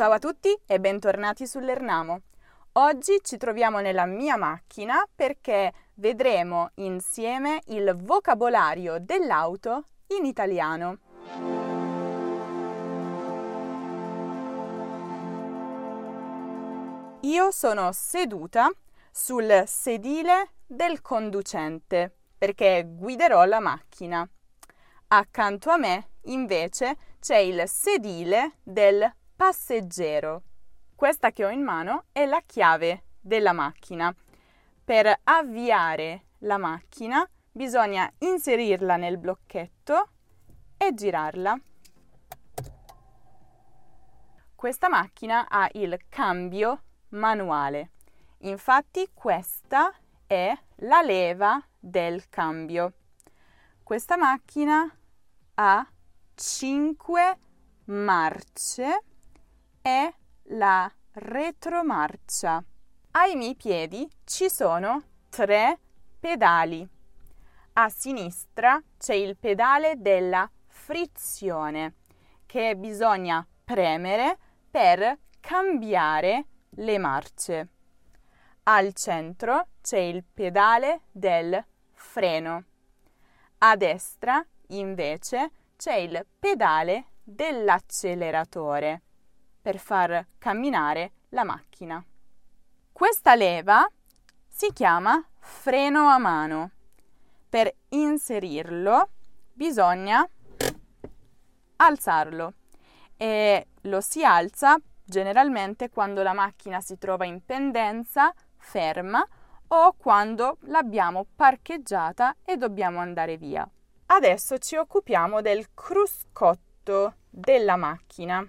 Ciao a tutti e bentornati sull'Ernamo. Oggi ci troviamo nella mia macchina perché vedremo insieme il vocabolario dell'auto in italiano. Io sono seduta sul sedile del conducente perché guiderò la macchina. Accanto a me, invece, c'è il sedile del passeggero. Questa che ho in mano è la chiave della macchina. Per avviare la macchina bisogna inserirla nel blocchetto e girarla. Questa macchina ha il cambio manuale. Infatti questa è la leva del cambio. Questa macchina ha 5 marce e la retromarcia. Ai miei piedi ci sono tre pedali. A sinistra c'è il pedale della frizione che bisogna premere per cambiare le marce. Al centro c'è il pedale del freno. A destra, invece, c'è il pedale dell'acceleratore per far camminare la macchina. Questa leva si chiama freno a mano. Per inserirlo bisogna alzarlo e lo si alza generalmente quando la macchina si trova in pendenza, ferma o quando l'abbiamo parcheggiata e dobbiamo andare via. Adesso ci occupiamo del cruscotto della macchina.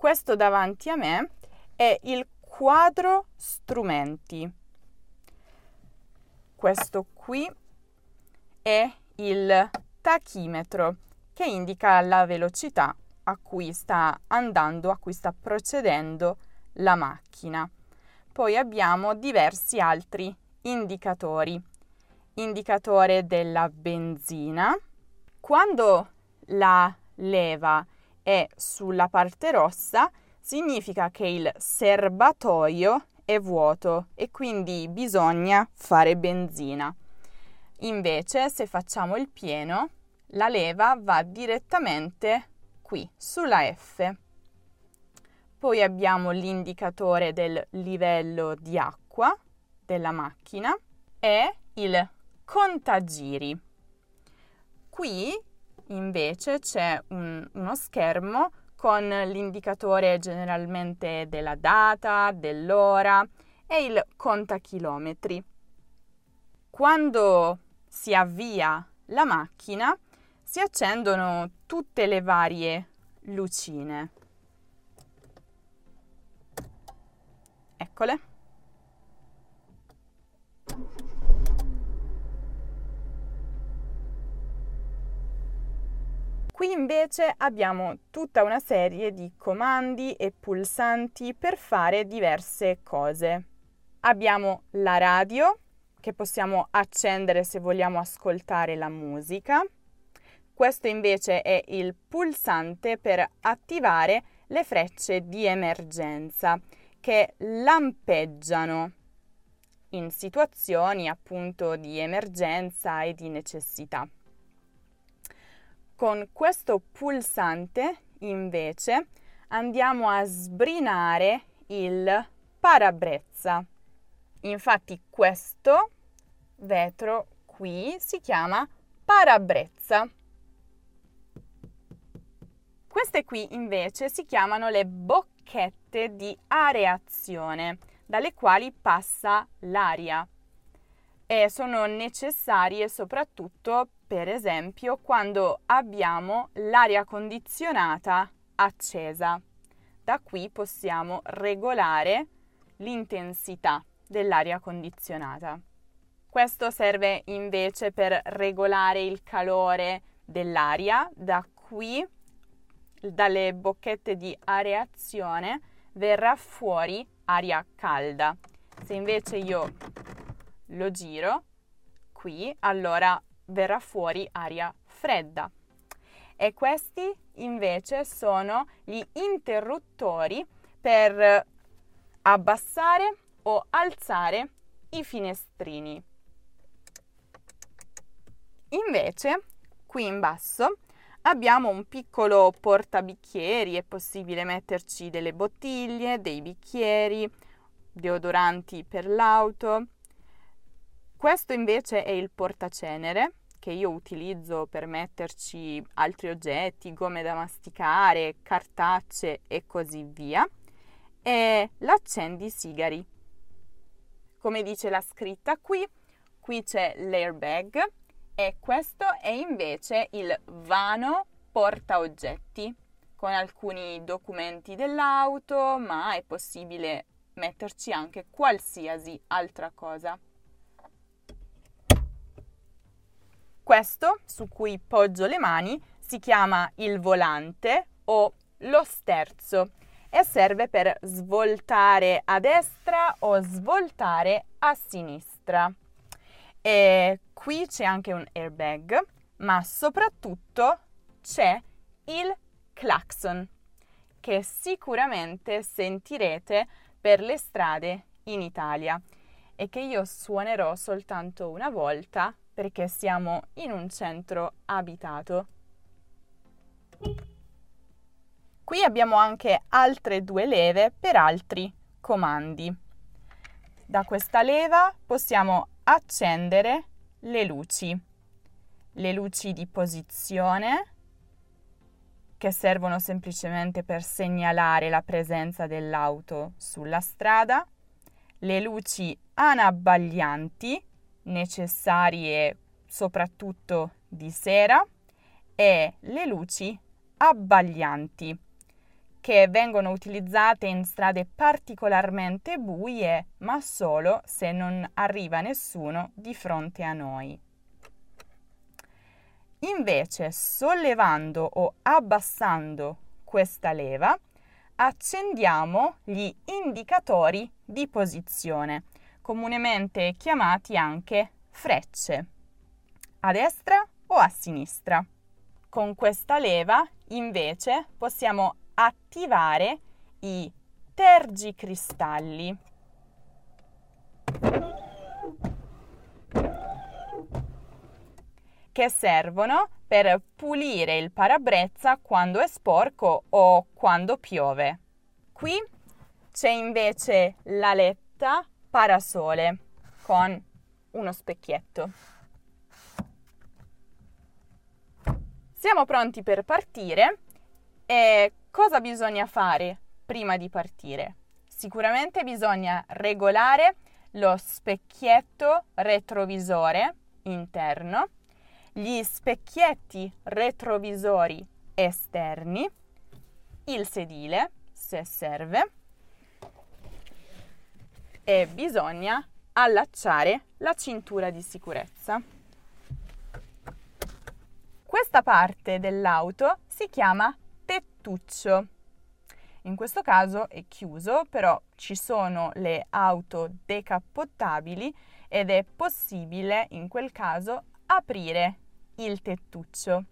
Questo davanti a me è il quadro strumenti. Questo qui è il tachimetro che indica la velocità a cui sta andando, a cui sta procedendo la macchina. Poi abbiamo diversi altri indicatori. Indicatore della benzina. Quando la leva è sulla parte rossa, significa che il serbatoio è vuoto e quindi bisogna fare benzina. Invece, se facciamo il pieno, la leva va direttamente qui sulla F. Poi abbiamo l'indicatore del livello di acqua della macchina e il contagiri. Qui invece c'è un, uno schermo con l'indicatore generalmente della data, dell'ora e il contachilometri. Quando si avvia la macchina si accendono tutte le varie lucine. Eccole. Qui invece abbiamo tutta una serie di comandi e pulsanti per fare diverse cose. Abbiamo la radio che possiamo accendere se vogliamo ascoltare la musica. Questo invece è il pulsante per attivare le frecce di emergenza che lampeggiano in situazioni appunto di emergenza e di necessità. Con questo pulsante invece andiamo a sbrinare il parabrezza. Infatti questo vetro qui si chiama parabrezza. Queste qui invece si chiamano le bocchette di areazione, dalle quali passa l'aria e sono necessarie soprattutto, per esempio, quando abbiamo l'aria condizionata accesa. Da qui possiamo regolare l'intensità dell'aria condizionata. Questo serve invece per regolare il calore dell'aria, da qui dalle bocchette di areazione verrà fuori aria calda. Se invece io lo giro qui, allora verrà fuori aria fredda. e questi invece sono gli interruttori per abbassare o alzare i finestrini. Invece, qui in basso abbiamo un piccolo portabicchieri, è possibile metterci delle bottiglie, dei bicchieri, deodoranti per l'auto. Questo invece è il portacenere che io utilizzo per metterci altri oggetti, gomme da masticare, cartacce e così via, e l'accendisigari. Come dice la scritta qui, qui c'è l'airbag e questo è invece il vano porta oggetti con alcuni documenti dell'auto, ma è possibile metterci anche qualsiasi altra cosa. Questo su cui poggio le mani si chiama il volante o lo sterzo e serve per svoltare a destra o svoltare a sinistra. E qui c'è anche un airbag, ma soprattutto c'è il clacson che sicuramente sentirete per le strade in Italia e che io suonerò soltanto una volta perché siamo in un centro abitato. Qui abbiamo anche altre due leve per altri comandi. Da questa leva possiamo accendere le luci, le luci di posizione che servono semplicemente per segnalare la presenza dell'auto sulla strada, le luci anabbaglianti necessarie soprattutto di sera e le luci abbaglianti che vengono utilizzate in strade particolarmente buie, ma solo se non arriva nessuno di fronte a noi. Invece, sollevando o abbassando questa leva, accendiamo gli indicatori di posizione comunemente chiamati anche frecce, a destra o a sinistra. Con questa leva invece possiamo attivare i tergicristalli. che servono per pulire il parabrezza quando è sporco o quando piove. Qui c'è invece la letta parasole con uno specchietto. Siamo pronti per partire e cosa bisogna fare prima di partire? Sicuramente bisogna regolare lo specchietto retrovisore interno, gli specchietti retrovisori esterni, il sedile se serve e bisogna allacciare la cintura di sicurezza. Questa parte dell'auto si chiama tettuccio. In questo caso è chiuso, però ci sono le auto decappottabili ed è possibile in quel caso aprire il tettuccio.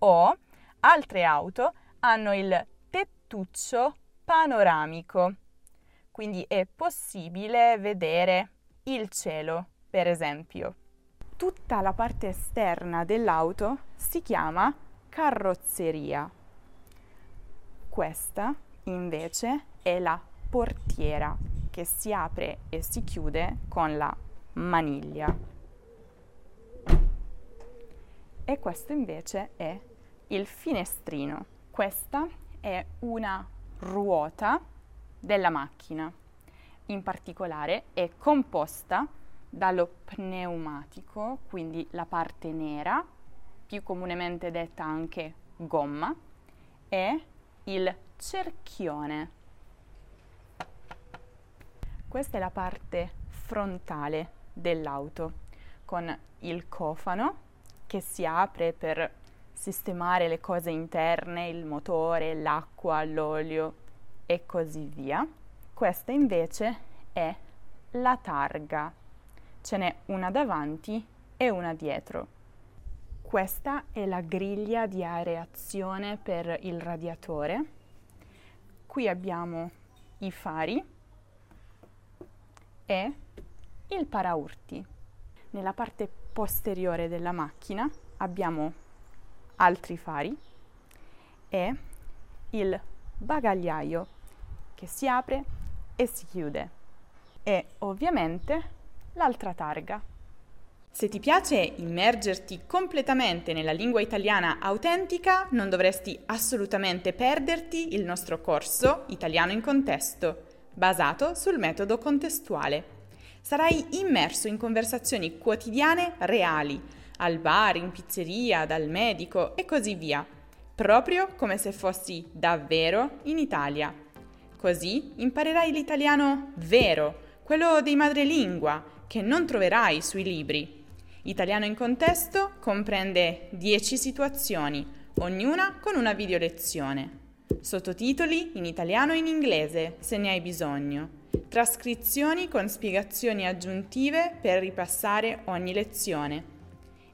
O altre auto hanno il tettuccio panoramico quindi è possibile vedere il cielo, per esempio. Tutta la parte esterna dell'auto si chiama carrozzeria. Questa invece è la portiera che si apre e si chiude con la maniglia. E questo invece è il finestrino. Questa è una ruota della macchina. In particolare è composta dallo pneumatico, quindi la parte nera, più comunemente detta anche gomma, e il cerchione. Questa è la parte frontale dell'auto con il cofano che si apre per sistemare le cose interne, il motore, l'acqua, l'olio e così via. Questa invece è la targa. Ce n'è una davanti e una dietro. Questa è la griglia di areazione per il radiatore. Qui abbiamo i fari e il paraurti. Nella parte posteriore della macchina abbiamo altri fari e il bagagliaio che si apre e si chiude e ovviamente l'altra targa. Se ti piace immergerti completamente nella lingua italiana autentica, non dovresti assolutamente perderti il nostro corso Italiano in contesto, basato sul metodo contestuale. Sarai immerso in conversazioni quotidiane reali, al bar, in pizzeria, dal medico e così via, proprio come se fossi davvero in Italia. Così imparerai l'italiano vero, quello dei madrelingua, che non troverai sui libri. Italiano in contesto comprende 10 situazioni, ognuna con una video lezione. Sottotitoli in italiano e in inglese, se ne hai bisogno. Trascrizioni con spiegazioni aggiuntive per ripassare ogni lezione.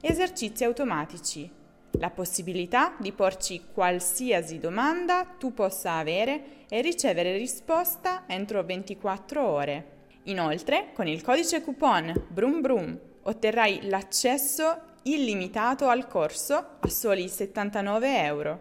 Esercizi automatici. La possibilità di porci qualsiasi domanda tu possa avere e ricevere risposta entro 24 ore. Inoltre, con il codice coupon Brum Brum otterrai l'accesso illimitato al corso a soli 79 euro.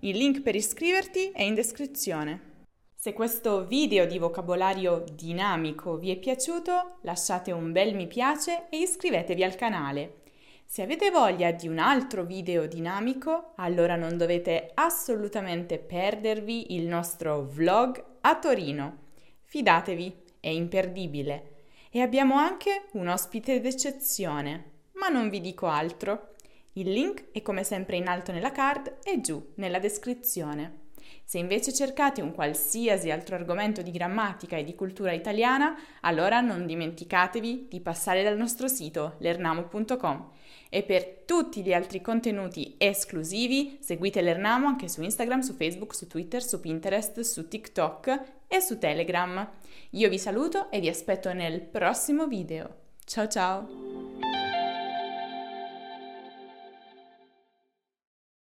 Il link per iscriverti è in descrizione. Se questo video di vocabolario dinamico vi è piaciuto, lasciate un bel mi piace e iscrivetevi al canale. Se avete voglia di un altro video dinamico, allora non dovete assolutamente perdervi il nostro vlog a Torino. Fidatevi, è imperdibile. E abbiamo anche un ospite d'eccezione, ma non vi dico altro. Il link è come sempre in alto nella card e giù nella descrizione. Se invece cercate un qualsiasi altro argomento di grammatica e di cultura italiana, allora non dimenticatevi di passare dal nostro sito lernamo.com. E per tutti gli altri contenuti esclusivi, seguite l'Ernamo anche su Instagram, su Facebook, su Twitter, su Pinterest, su TikTok e su Telegram. Io vi saluto e vi aspetto nel prossimo video. Ciao ciao!